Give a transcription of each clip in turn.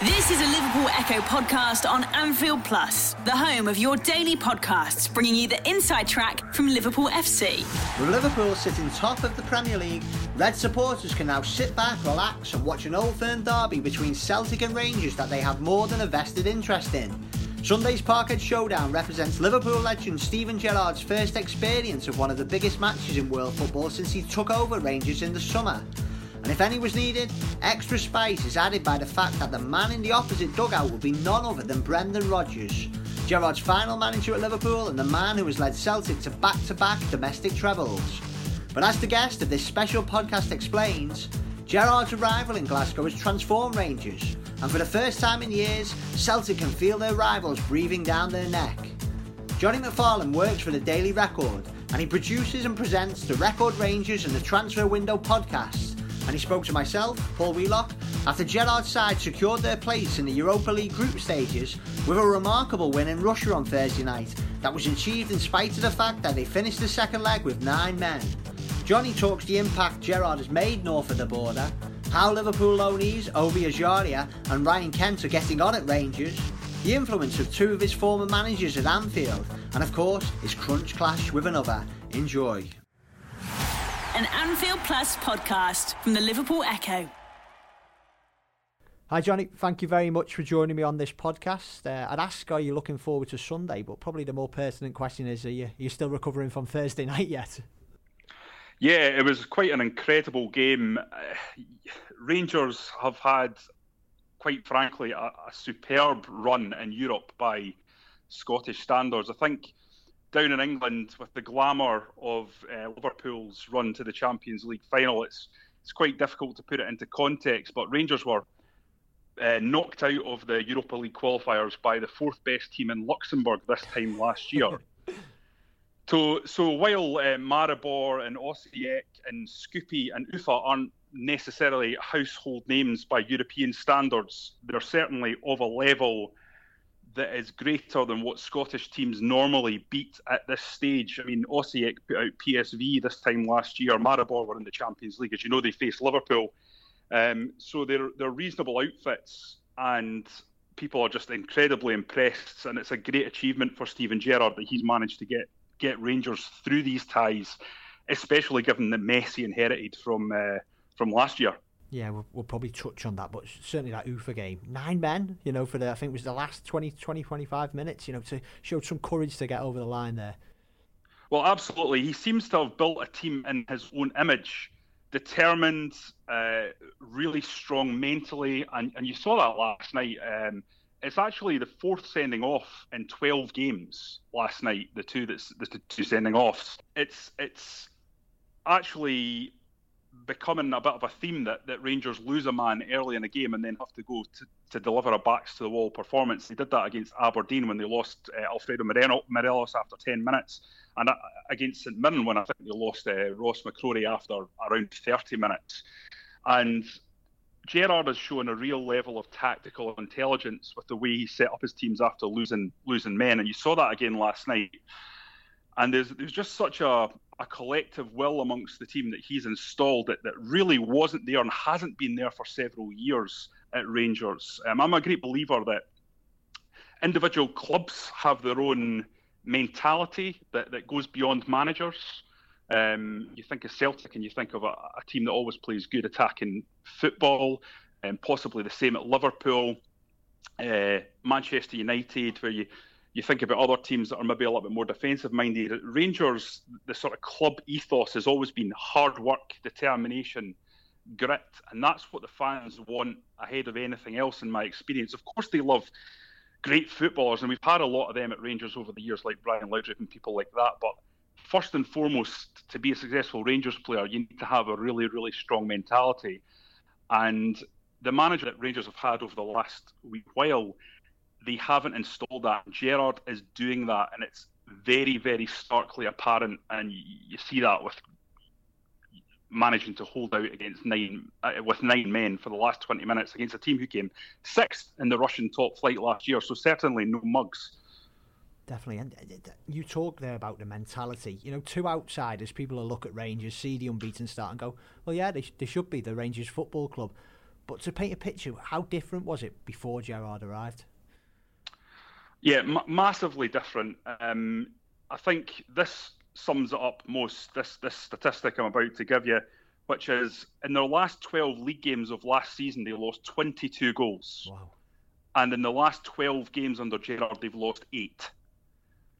This is a Liverpool Echo podcast on Anfield Plus, the home of your daily podcasts, bringing you the inside track from Liverpool FC. With Liverpool sitting top of the Premier League, Red supporters can now sit back, relax, and watch an old firm derby between Celtic and Rangers that they have more than a vested interest in. Sunday's Parkhead Showdown represents Liverpool legend Steven Gerrard's first experience of one of the biggest matches in world football since he took over Rangers in the summer. And if any was needed, extra spice is added by the fact that the man in the opposite dugout will be none other than Brendan Rodgers, Gerrard's final manager at Liverpool and the man who has led Celtic to back to back domestic trebles. But as the guest of this special podcast explains, Gerrard's arrival in Glasgow has transformed Rangers, and for the first time in years, Celtic can feel their rivals breathing down their neck. Johnny McFarlane works for the Daily Record, and he produces and presents the Record Rangers and the Transfer Window podcast and he spoke to myself, Paul Wheelock, after Gerrard's side secured their place in the Europa League group stages with a remarkable win in Russia on Thursday night that was achieved in spite of the fact that they finished the second leg with nine men. Johnny talks the impact Gerrard has made north of the border, how Liverpool loanees Ovie Ejaria and Ryan Kent are getting on at Rangers, the influence of two of his former managers at Anfield, and of course his crunch clash with another. Enjoy an Anfield Plus podcast from the Liverpool Echo. Hi, Johnny. Thank you very much for joining me on this podcast. Uh, I'd ask, are you looking forward to Sunday? But probably the more pertinent question is, are you, are you still recovering from Thursday night yet? Yeah, it was quite an incredible game. Uh, Rangers have had, quite frankly, a, a superb run in Europe by Scottish standards. I think down in England with the glamour of uh, Liverpool's run to the Champions League final, it's it's quite difficult to put it into context. But Rangers were uh, knocked out of the Europa League qualifiers by the fourth best team in Luxembourg this time last year. so, so while uh, Maribor and Osijek and Shkupi and Ufa aren't necessarily household names by European standards, they're certainly of a level that is greater than what Scottish teams normally beat at this stage. I mean, Osijek put out PSV this time last year. Maribor were in the Champions League. As you know, they faced Liverpool. Um, so they're, they're reasonable outfits, and people are just incredibly impressed. And it's a great achievement for Steven Gerrard that he's managed to get, get Rangers through these ties, especially given the mess he inherited from, uh, from last year. Yeah, we'll, we'll, probably touch on that, but certainly that Ufa game, nine men, you know, for the I think it was the last 20, 20, 25 minutes, you know, to showed some courage to get over the line there. Well, absolutely. He seems to have built a team in his own image, determined, uh, really strong mentally, and, and you saw that last night. Um, it's actually the fourth sending off in 12 games last night. The two that's the two sending offs. It's it's actually becoming a bit of a theme that, that Rangers lose a man early in the game and then have to go to, to deliver a backs to the wall performance. They did that against Aberdeen when they lost uh, Alfredo Moreno, Morelos after 10 minutes, and uh, against St Mirren when I think they lost uh, Ross McCrorie after around 30 minutes. And Gerrard has shown a real level of tactical intelligence with the way he set up his teams after losing losing men, and you saw that again last night. And there's there's just such a a collective will amongst the team that he's installed that, that really wasn't there and hasn't been there for several years at Rangers. Um, I'm a great believer that individual clubs have their own mentality that, that goes beyond managers. Um, you think of Celtic and you think of a, a, team that always plays good attacking football, and possibly the same at Liverpool. Uh, Manchester United, where you you think about other teams that are maybe a little bit more defensive minded. Rangers, the sort of club ethos has always been hard work, determination, grit, and that's what the fans want ahead of anything else, in my experience. Of course, they love great footballers, and we've had a lot of them at Rangers over the years, like Brian Laudrup and people like that. But first and foremost, to be a successful Rangers player, you need to have a really, really strong mentality. And the manager that Rangers have had over the last week while they haven't installed that. Gerrard is doing that, and it's very, very starkly apparent. And you, see that with managing to hold out against nine uh, with nine men for the last 20 minutes against a team who came sixth in the Russian top flight last year. So certainly no mugs. Definitely, and uh, you talk there about the mentality. You know, two outsiders, people will look at Rangers, see the unbeaten start, and go, "Well, yeah, they, they should be the Rangers Football Club." But to paint a picture, how different was it before Gerrard arrived? Yeah, m- massively different. Um, I think this sums it up most. This this statistic I'm about to give you, which is in their last 12 league games of last season, they lost 22 goals. Wow. And in the last 12 games under Gerrard, they've lost eight.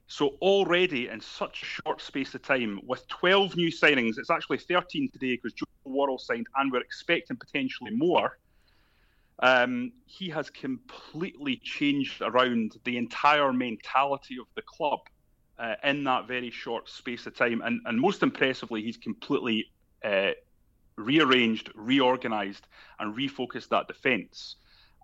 So already in such a short space of time, with 12 new signings, it's actually 13 today because Joe Worrall signed, and we're expecting potentially more. Um, he has completely changed around the entire mentality of the club uh, in that very short space of time. And, and most impressively, he's completely uh, rearranged, reorganised, and refocused that defence.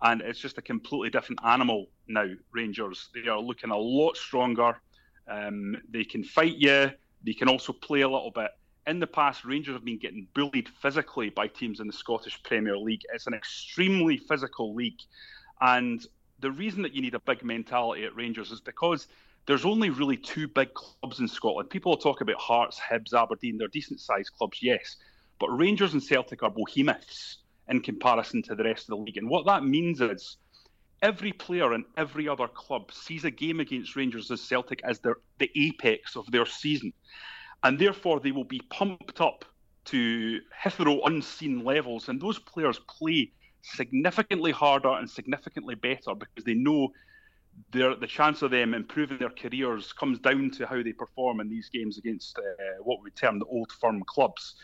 And it's just a completely different animal now, Rangers. They are looking a lot stronger. Um, they can fight you, they can also play a little bit in the past, Rangers have been getting bullied physically by teams in the Scottish Premier League. It's an extremely physical league. And the reason that you need a big mentality at Rangers is because there's only really two big clubs in Scotland. People will talk about Hearts, Hibs, Aberdeen. They're decent sized clubs, yes. But Rangers and Celtic are behemoths in comparison to the rest of the league. And what that means is every player in every other club sees a game against Rangers as Celtic as their, the apex of their season and therefore they will be pumped up to hitherto unseen levels. And those players play significantly harder and significantly better because they know their, the chance of them improving their careers comes down to how they perform in these games against uh, what we term the old firm clubs.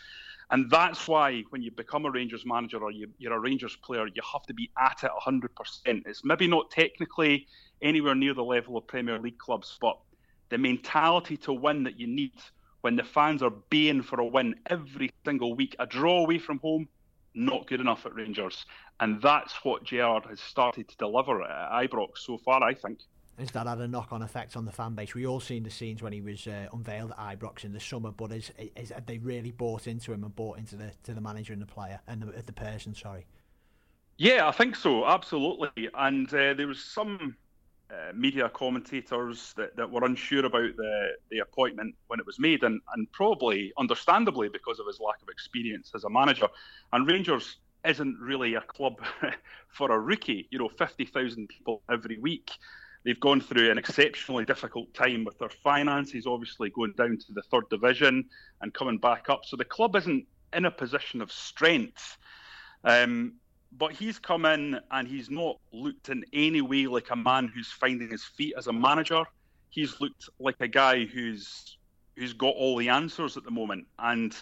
And that's why when you become a Rangers manager or you, are a Rangers player, you have to be at it 100%. It's maybe not technically anywhere near the level of Premier League clubs, but the mentality to win that you need when the fans are baying for a win every single week. A draw away from home, not good enough at Rangers. And that's what JR has started to deliver at Ibrox so far, I think. Has that had a knock-on effect on the fan base? We all seen the scenes when he was uh, unveiled at Ibrox in the summer, but is, is, have they really bought into him and bought into the to the manager and the player and the, the person? Sorry. Yeah, I think so, absolutely. And uh, there was some uh, media commentators that, that were unsure about the, the appointment when it was made, and, and probably understandably because of his lack of experience as a manager. And Rangers isn't really a club for a rookie, you know, 50,000 people every week. They've gone through an exceptionally difficult time with their finances, obviously going down to the third division and coming back up. So the club isn't in a position of strength. Um, but he's come in and he's not looked in any way like a man who's finding his feet as a manager. He's looked like a guy who's who's got all the answers at the moment. And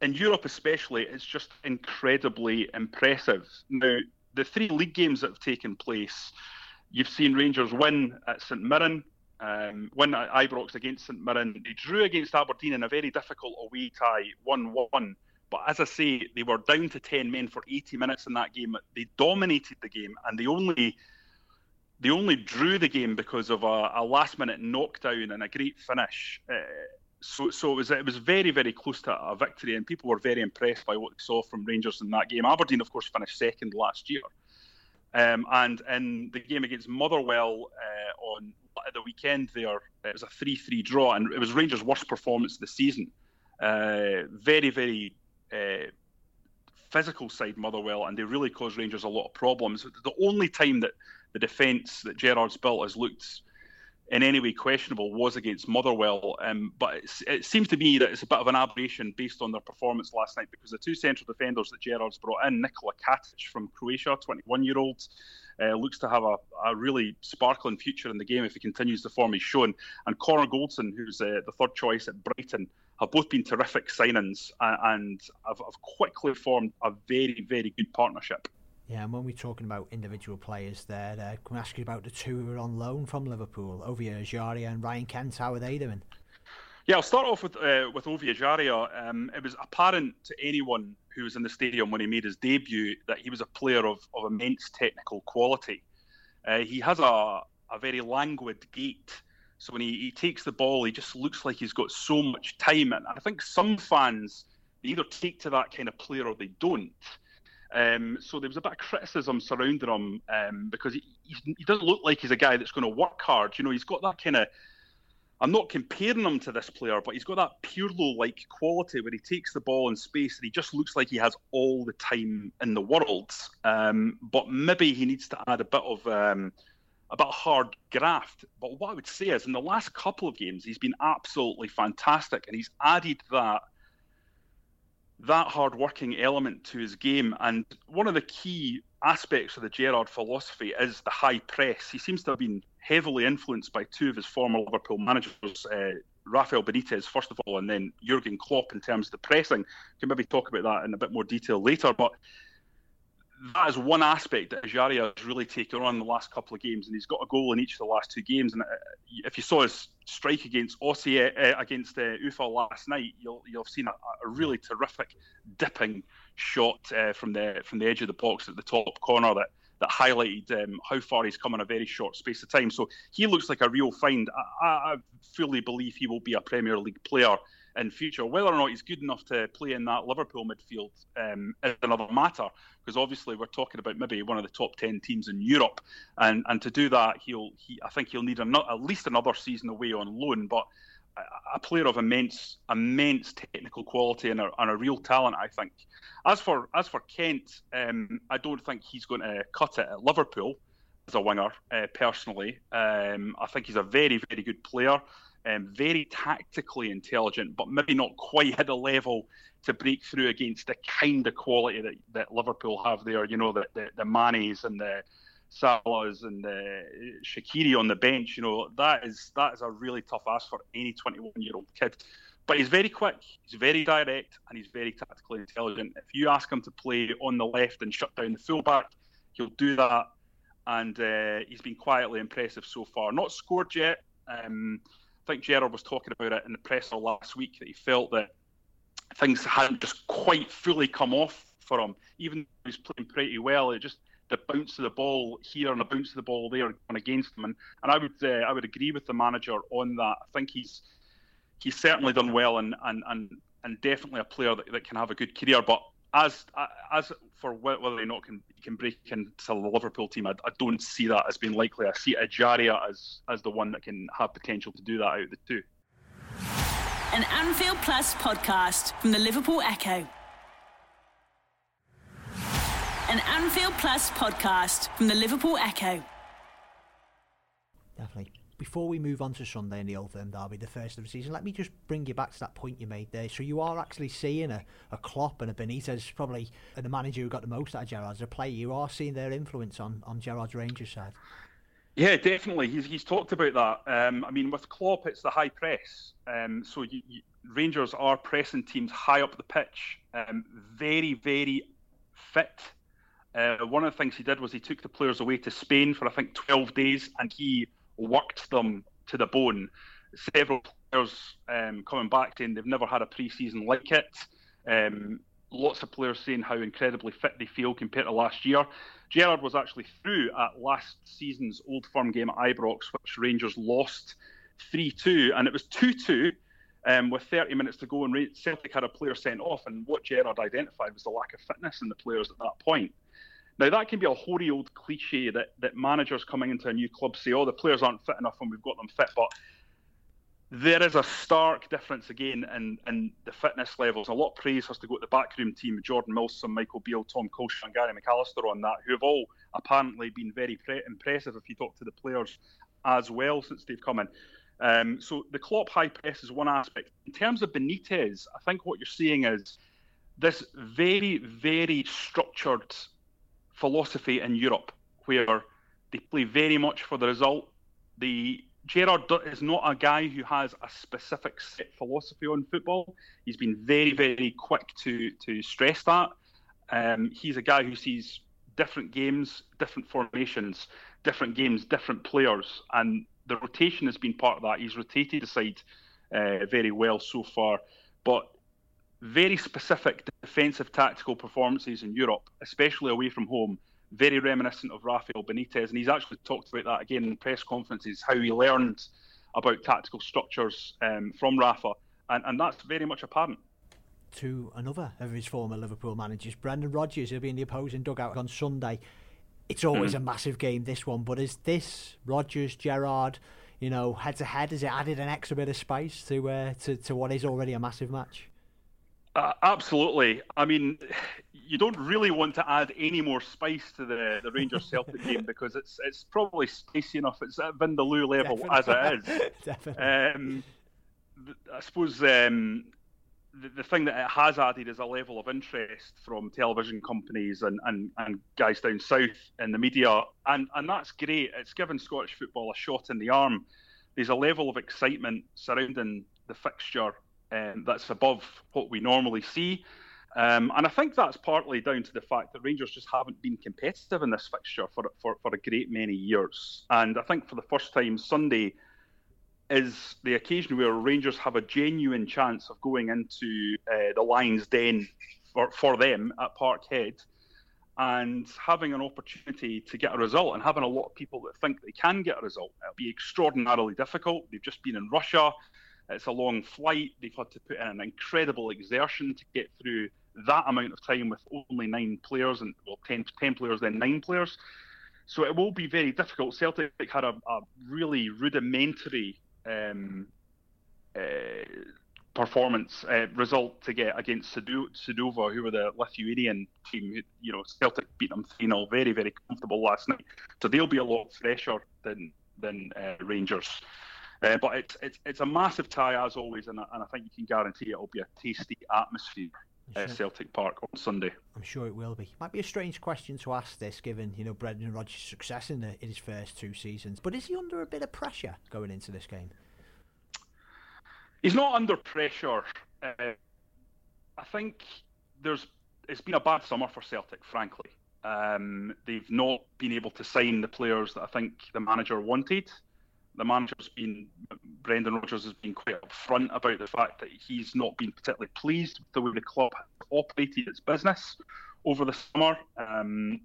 in Europe especially, it's just incredibly impressive. Now, the three league games that have taken place, you've seen Rangers win at St Mirren, um, win at Ibrox against St Mirren. They drew against Aberdeen in a very difficult away tie, 1 1. But as I say, they were down to 10 men for 80 minutes in that game. They dominated the game and they only they only drew the game because of a, a last minute knockdown and a great finish. Uh, so so it was it was very very close to a victory and people were very impressed by what they saw from Rangers in that game. Aberdeen of course finished second last year. Um, and in the game against Motherwell uh, on the weekend, there it was a three-three draw, and it was Rangers' worst performance of the season. Uh, very, very uh, physical side Motherwell, and they really caused Rangers a lot of problems. The only time that the defence that Gerrard's built has looked in any way questionable was against Motherwell. Um, but it seems to me that it's a bit of an aberration based on their performance last night because the two central defenders that Gerrard's brought in, Nikola Katic from Croatia, 21 year old, uh, looks to have a, a, really sparkling future in the game if he continues the form he's shown. And Connor Goldson, who's uh, the third choice at Brighton, have both been terrific signings and have, have quickly formed a very, very good partnership. Yeah, and when we're talking about individual players there, uh, can I ask you about the two who are on loan from Liverpool, Ovie Ejaria and Ryan Kent? How are they doing? Yeah, I'll start off with uh, with Ovie Ejaria. Um, it was apparent to anyone who was in the stadium when he made his debut that he was a player of, of immense technical quality. Uh, he has a, a very languid gait. So when he, he takes the ball, he just looks like he's got so much time. And I think some fans either take to that kind of player or they don't. Um, so there was a bit of criticism surrounding him um, because he, he, doesn't look like he's a guy that's going to work hard. You know, he's got that kind of I'm not comparing him to this player, but he's got that Pirlo-like quality where he takes the ball in space and he just looks like he has all the time in the world. Um, but maybe he needs to add a bit of um, a bit of hard graft. But what I would say is, in the last couple of games, he's been absolutely fantastic, and he's added that that hard-working element to his game. And one of the key aspects of the Gerrard philosophy is the high press. He seems to have been heavily influenced by two of his former Liverpool managers, uh, Rafael Benitez, first of all, and then Jurgen Klopp in terms of the pressing. Can maybe talk about that in a bit more detail later. But that is one aspect that Ejaria has really taken on the last couple of games, and he's got a goal in each of the last two games. And uh, if you saw his strike against Ossie uh, against uh, Ufa last night, you'll you'll have seen a, a really terrific dipping shot uh, from the from the edge of the box at the top corner that that highlighted um, how far he's come in a very short space of time. So he looks like a real find. I, I fully believe he will be a Premier League player in future. Whether or not he's good enough to play in that Liverpool midfield um, is another matter, because obviously we're talking about maybe one of the top ten teams in Europe, and and to do that, he'll he I think he'll need a, at least another season away on loan, but. A, player of immense, immense technical quality and a, and a real talent, I think. As for as for Kent, um, I don't think he's going to cut it at Liverpool as a winger. Uh, personally, um, I think he's a very very good player um, very tactically intelligent, but maybe not quite at a level to break through against the kind of quality that, that Liverpool have there. You know, the, the, the Manes and the Salahs and the Shaqiri on the bench. You know, that is that is a really tough ask for any 21 year old kid. But he's very quick, he's very direct, and he's very tactically intelligent. If you ask him to play on the left and shut down the fullback, he'll do that. And uh, he's been quietly impressive so far. Not scored yet. Um, I think Gerrard was talking about it in the presser last week that he felt that things hadn't just quite fully come off for him. Even though he's playing pretty well, it just the bounce of the ball here and the bounce of the ball there going against him. And, and I would uh, I would agree with the manager on that. I think he's he's certainly done well and and and, and definitely a player that, that can have a good career. But as as for whether or not can can break into the Liverpool team, I, I, don't see that as being likely. I see Ejaria as as the one that can have potential to do that out of the two. An Anfield Plus podcast from the Liverpool Echo. An Anfield Plus podcast from the Liverpool Echo. Definitely before we move on to Sunday in the Old Firm Derby, the first of the season, let me just bring you back to that point you made there. So you are actually seeing a, a Klopp and a Benitez, probably the manager who got the most out of Gerrard as a player. You are seeing their influence on, on Gerrard's Rangers side. Yeah, definitely. He's, he's talked about that. Um, I mean, with Klopp, it's the high press. Um, so you, you, Rangers are pressing teams high up the pitch, um, very, very fit. Uh, one of the things he did was he took the players away to Spain for I think 12 days, and he worked them to the bone. Several players um, coming back saying they've never had a pre-season like it. Um, lots of players saying how incredibly fit they feel compared to last year. Gerrard was actually through at last season's Old Firm game at Ibrox, which Rangers lost 3 2, and it was 2 2 um, with 30 minutes to go, and Celtic had a player sent off. And what Gerrard identified was the lack of fitness in the players at that point. Now that can be a hoary old cliche that that managers coming into a new club say, "Oh, the players aren't fit enough, and we've got them fit." But there is a stark difference again in, in the fitness levels. A lot of praise has to go to the backroom team: Jordan Milsom, Michael Beale, Tom Culshaw, and Gary McAllister on that, who have all apparently been very pre- impressive. If you talk to the players as well since they've come in. Um, so the Klopp high press is one aspect. In terms of Benitez, I think what you're seeing is this very, very structured philosophy in Europe where they play very much for the result. The Gerrard is not a guy who has a specific set philosophy on football. He's been very, very quick to to stress that. Um, he's a guy who sees different games, different formations, different games, different players, and the rotation has been part of that. He's rotated the side uh, very well so far, but very specific defensive tactical performances in Europe, especially away from home, very reminiscent of Rafael Benitez. And he's actually talked about that again in press conferences, how he learned about tactical structures um, from Rafa. And, and that's very much apparent. To another of his former Liverpool managers, Brendan Rodgers, who'll be in the opposing dugout on Sunday. It's always mm. a massive game, this one, but is this Rodgers, Gerrard, you know, head to head? Has it added an extra bit of spice to uh, to to what is already a massive match? Uh, absolutely. I mean, you don't really want to add any more spice to the, the Rangers Celtic game because it's it's probably spicy enough. It's at Vindaloo level Definitely. as it is. Definitely. Um, I suppose um, the, the thing that it has added is a level of interest from television companies and, and, and guys down south in the media, and, and that's great. It's given Scottish football a shot in the arm. There's a level of excitement surrounding the fixture um, that's above what we normally see. Um, and I think that's partly down to the fact that Rangers just haven't been competitive in this fixture for, for, for a great many years. And I think for the first time, Sunday is the occasion where Rangers have a genuine chance of going into uh, the Lions' Den for, for them at Parkhead and having an opportunity to get a result and having a lot of people that think they can get a result. It'll be extraordinarily difficult. They've just been in Russia. It's a long flight. They've had to put in an incredible exertion to get through that amount of time with only nine players and well, 10, 10 players, then nine players. So it will be very difficult. Celtic had a, a really rudimentary um, uh, performance uh, result to get against Suduva, who were the Lithuanian team. You know, Celtic beat them 3 0, very, very comfortable last night. So they'll be a lot fresher than than uh, Rangers. Uh, but it's, it's it's a massive tie as always, and, and I think you can guarantee it will be a tasty atmosphere at sure. Celtic Park on Sunday. I'm sure it will be. Might be a strange question to ask this, given you know Brendan Rodgers' success in, the, in his first two seasons. But is he under a bit of pressure going into this game? He's not under pressure. Uh, I think there's it's been a bad summer for Celtic, frankly. Um, they've not been able to sign the players that I think the manager wanted the manager's been Brendan Rodgers has been quite upfront about the fact that he's not been particularly pleased with the way the club has operated its business over the summer. Um,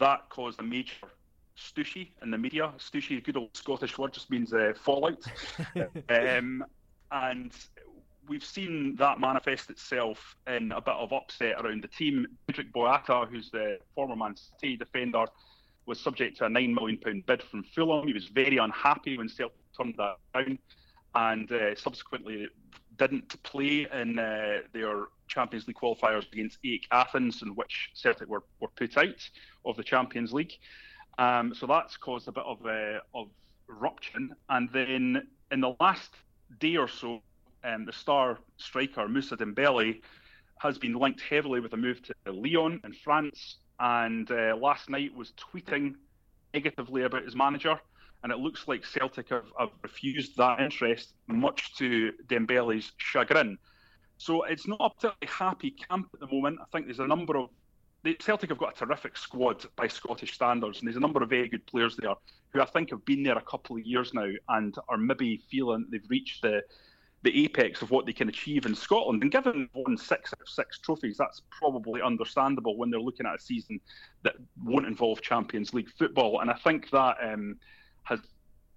that caused a major stooshy in the media. Stooshy, a good old Scottish word, just means uh, fallout. um, and we've seen that manifest itself in a bit of upset around the team. Cedric Boyata, who's the former Man City defender, was subject to a nine million pound bid from Fulham. He was very unhappy when Celtic turned that down, and uh, subsequently didn't play in uh, their Champions League qualifiers against AEK Athens, in which Celtic were, were put out of the Champions League. Um, so that's caused a bit of uh, of rupture. And then in the last day or so, um, the star striker Moussa Dembele has been linked heavily with a move to Lyon in France and uh, last night was tweeting negatively about his manager. And it looks like Celtic have, have refused that interest, much to Dembele's chagrin. So it's not a particularly happy camp at the moment. I think there's a number of Celtic have got a terrific squad by Scottish standards, and there's a number of very good players there who I think have been there a couple of years now and are maybe feeling they've reached the the apex of what they can achieve in Scotland. And given won six out of six trophies, that's probably understandable when they're looking at a season that won't involve Champions League football. And I think that um, has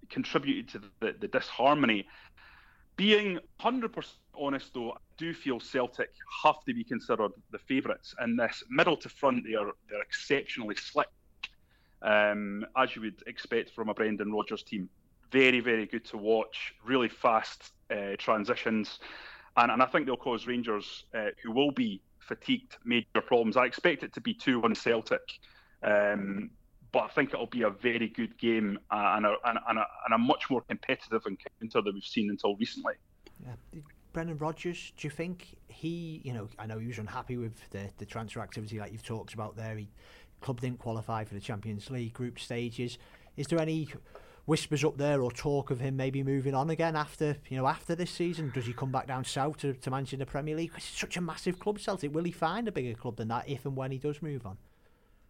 contributed to the, the disharmony. Being 100% honest, though, I do feel Celtic have to be considered the favourites in this. Middle to front, they are they're exceptionally slick, um, as you would expect from a Brendan Rodgers team very, very good to watch. Really fast uh, transitions, and, and I think they'll cause Rangers, uh, who will be fatigued, major problems. I expect it to be two one Celtic, um, but I think it'll be a very good game uh, and, a, and, and, a, and a much more competitive encounter than we've seen until recently. Yeah. Brendan Rodgers, do you think he, you know, I know he was unhappy with the, the transfer activity like you've talked about there. He club didn't qualify for the Champions League group stages. Is there any whispers up there or talk of him maybe moving on again after you know after this season? Does he come back down south to, to manage in the Premier League? It's such a massive club, Celtic. Will he find a bigger club than that if and when he does move on?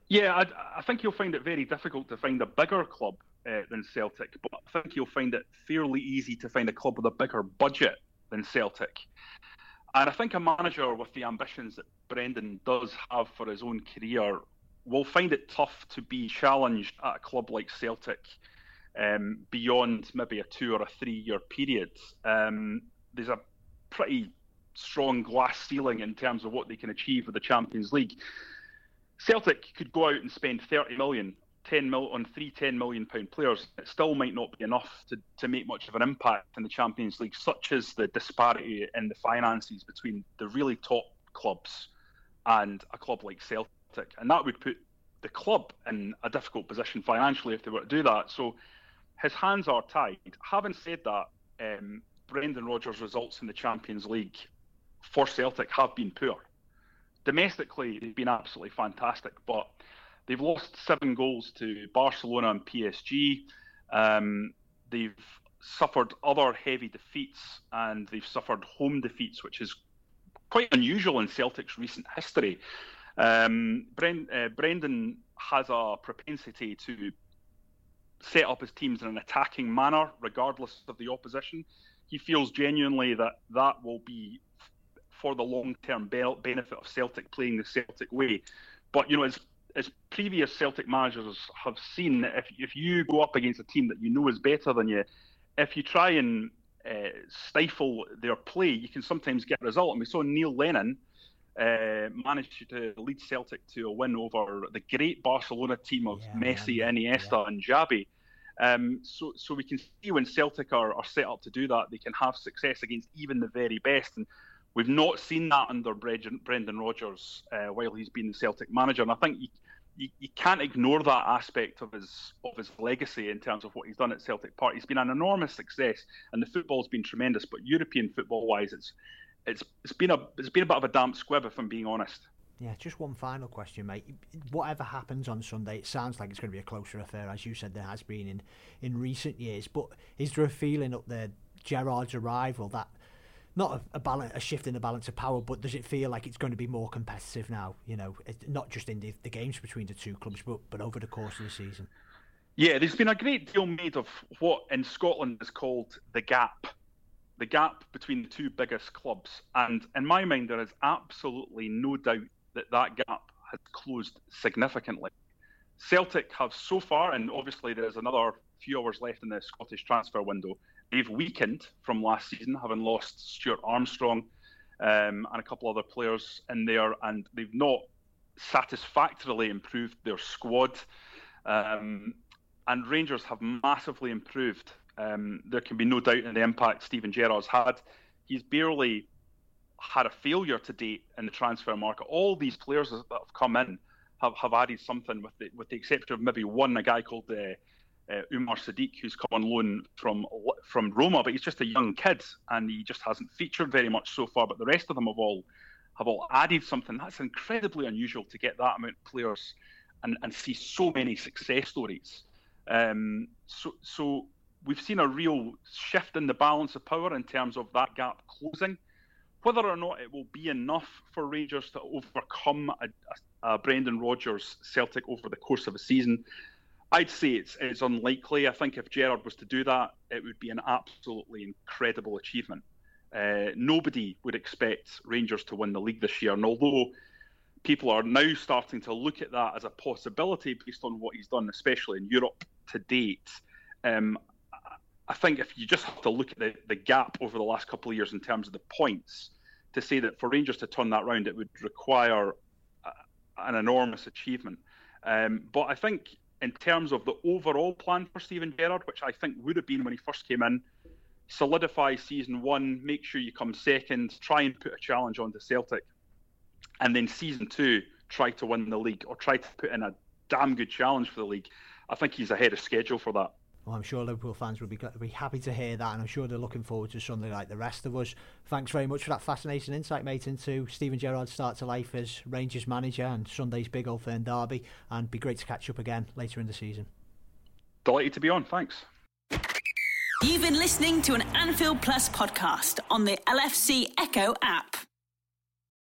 Yeah, I, I think he'll find it very difficult to find a bigger club uh, than Celtic, but I think he'll find it fairly easy to find a club with a bigger budget than Celtic. And I think a manager with the ambitions that Brendan does have for his own career will find it tough to be challenged at a club like Celtic um, beyond maybe a two or a three year period. Um, there's a pretty strong glass ceiling in terms of what they can achieve with the Champions League. Celtic could go out and spend 30 million 10 mil on three 10 million pound players, it still might not be enough to, to make much of an impact in the Champions League, such as the disparity in the finances between the really top clubs and a club like Celtic. And that would put the club in a difficult position financially if they were to do that. So his hands are tied. Having said that, um, Brendan Rodgers' results in the Champions League for Celtic have been poor. Domestically, they've been absolutely fantastic, but they've lost seven goals to Barcelona and PSG. Um, they've suffered other heavy defeats and they've suffered home defeats, which is quite unusual in Celtic's recent history. Um, uh, Brendan has a propensity to set up his teams in an attacking manner, regardless of the opposition. He feels genuinely that that will be for the long-term benefit of Celtic playing the Celtic way. But you know, as as previous Celtic managers have seen, if if you go up against a team that you know is better than you, if you try and uh, stifle their play, you can sometimes get a result. And we saw Neil Lennon uh, managed to lead Celtic to a win over the great Barcelona team of yeah, Messi, man. Iniesta, yeah. and Xavi. Um, so, so we can see when Celtic are, are set up to do that, they can have success against even the very best. And we've not seen that under Brendan, Brendan Rodgers uh, while he's been the Celtic manager. And I think you, you, you, can't ignore that aspect of his of his legacy in terms of what he's done at Celtic Park. He's been an enormous success, and the football's been tremendous. But European football wise, it's it's it's been a it's been a bit of a damp squib, if I'm being honest. Yeah, just one final question, mate. Whatever happens on Sunday, it sounds like it's going to be a closer affair, as you said there has been in, in recent years. But is there a feeling up there, Gerrard's arrival, that not a, a, balance, a shift in the balance of power, but does it feel like it's going to be more competitive now? You know, not just in the, the games between the two clubs, but but over the course of the season. Yeah, there's been a great deal made of what in Scotland is called the gap, the gap between the two biggest clubs, and in my mind, there is absolutely no doubt that that gap has closed significantly. Celtic have so far, and obviously there's another few hours left in the Scottish transfer window. They've weakened from last season, having lost Stuart Armstrong um, and a couple other players in there, and they've not satisfactorily improved their squad. Um, and Rangers have massively improved. Um, there can be no doubt in the impact Steven Gerrard's had. He's barely had a failure to date in the transfer market. All these players that have come in have, have added something, with the with the exception of maybe one, a guy called uh, uh, Umar Sadiq, who's come on loan from from Roma, but he's just a young kid and he just hasn't featured very much so far. But the rest of them have all have all added something. That's incredibly unusual to get that amount of players and, and see so many success stories. Um, so so we've seen a real shift in the balance of power in terms of that gap closing. Whether or not it will be enough for Rangers to overcome a, a, Brendan Rodgers Celtic over the course of a season, I'd say it's, it's unlikely. I think if Gerrard was to do that, it would be an absolutely incredible achievement. Uh, nobody would expect Rangers to win the league this year, and although people are now starting to look at that as a possibility based on what he's done, especially in Europe to date, um, I think if you just have to look at the, the gap over the last couple of years in terms of the points, to say that for Rangers to turn that round, it would require a, an enormous achievement. Um, but I think in terms of the overall plan for Steven Gerrard, which I think would have been when he first came in, solidify season one, make sure you come second, try and put a challenge onto Celtic, and then season two, try to win the league or try to put in a damn good challenge for the league. I think he's ahead of schedule for that. Well, I'm sure Liverpool fans will be, be happy to hear that, and I'm sure they're looking forward to Sunday like the rest of us. Thanks very much for that fascinating insight, mate, into Steven Gerrard's start to life as Rangers manager and Sunday's big Old Firm derby, and be great to catch up again later in the season. Delighted to be on, thanks. You've been listening to an Anfield Plus podcast on the LFC Echo app.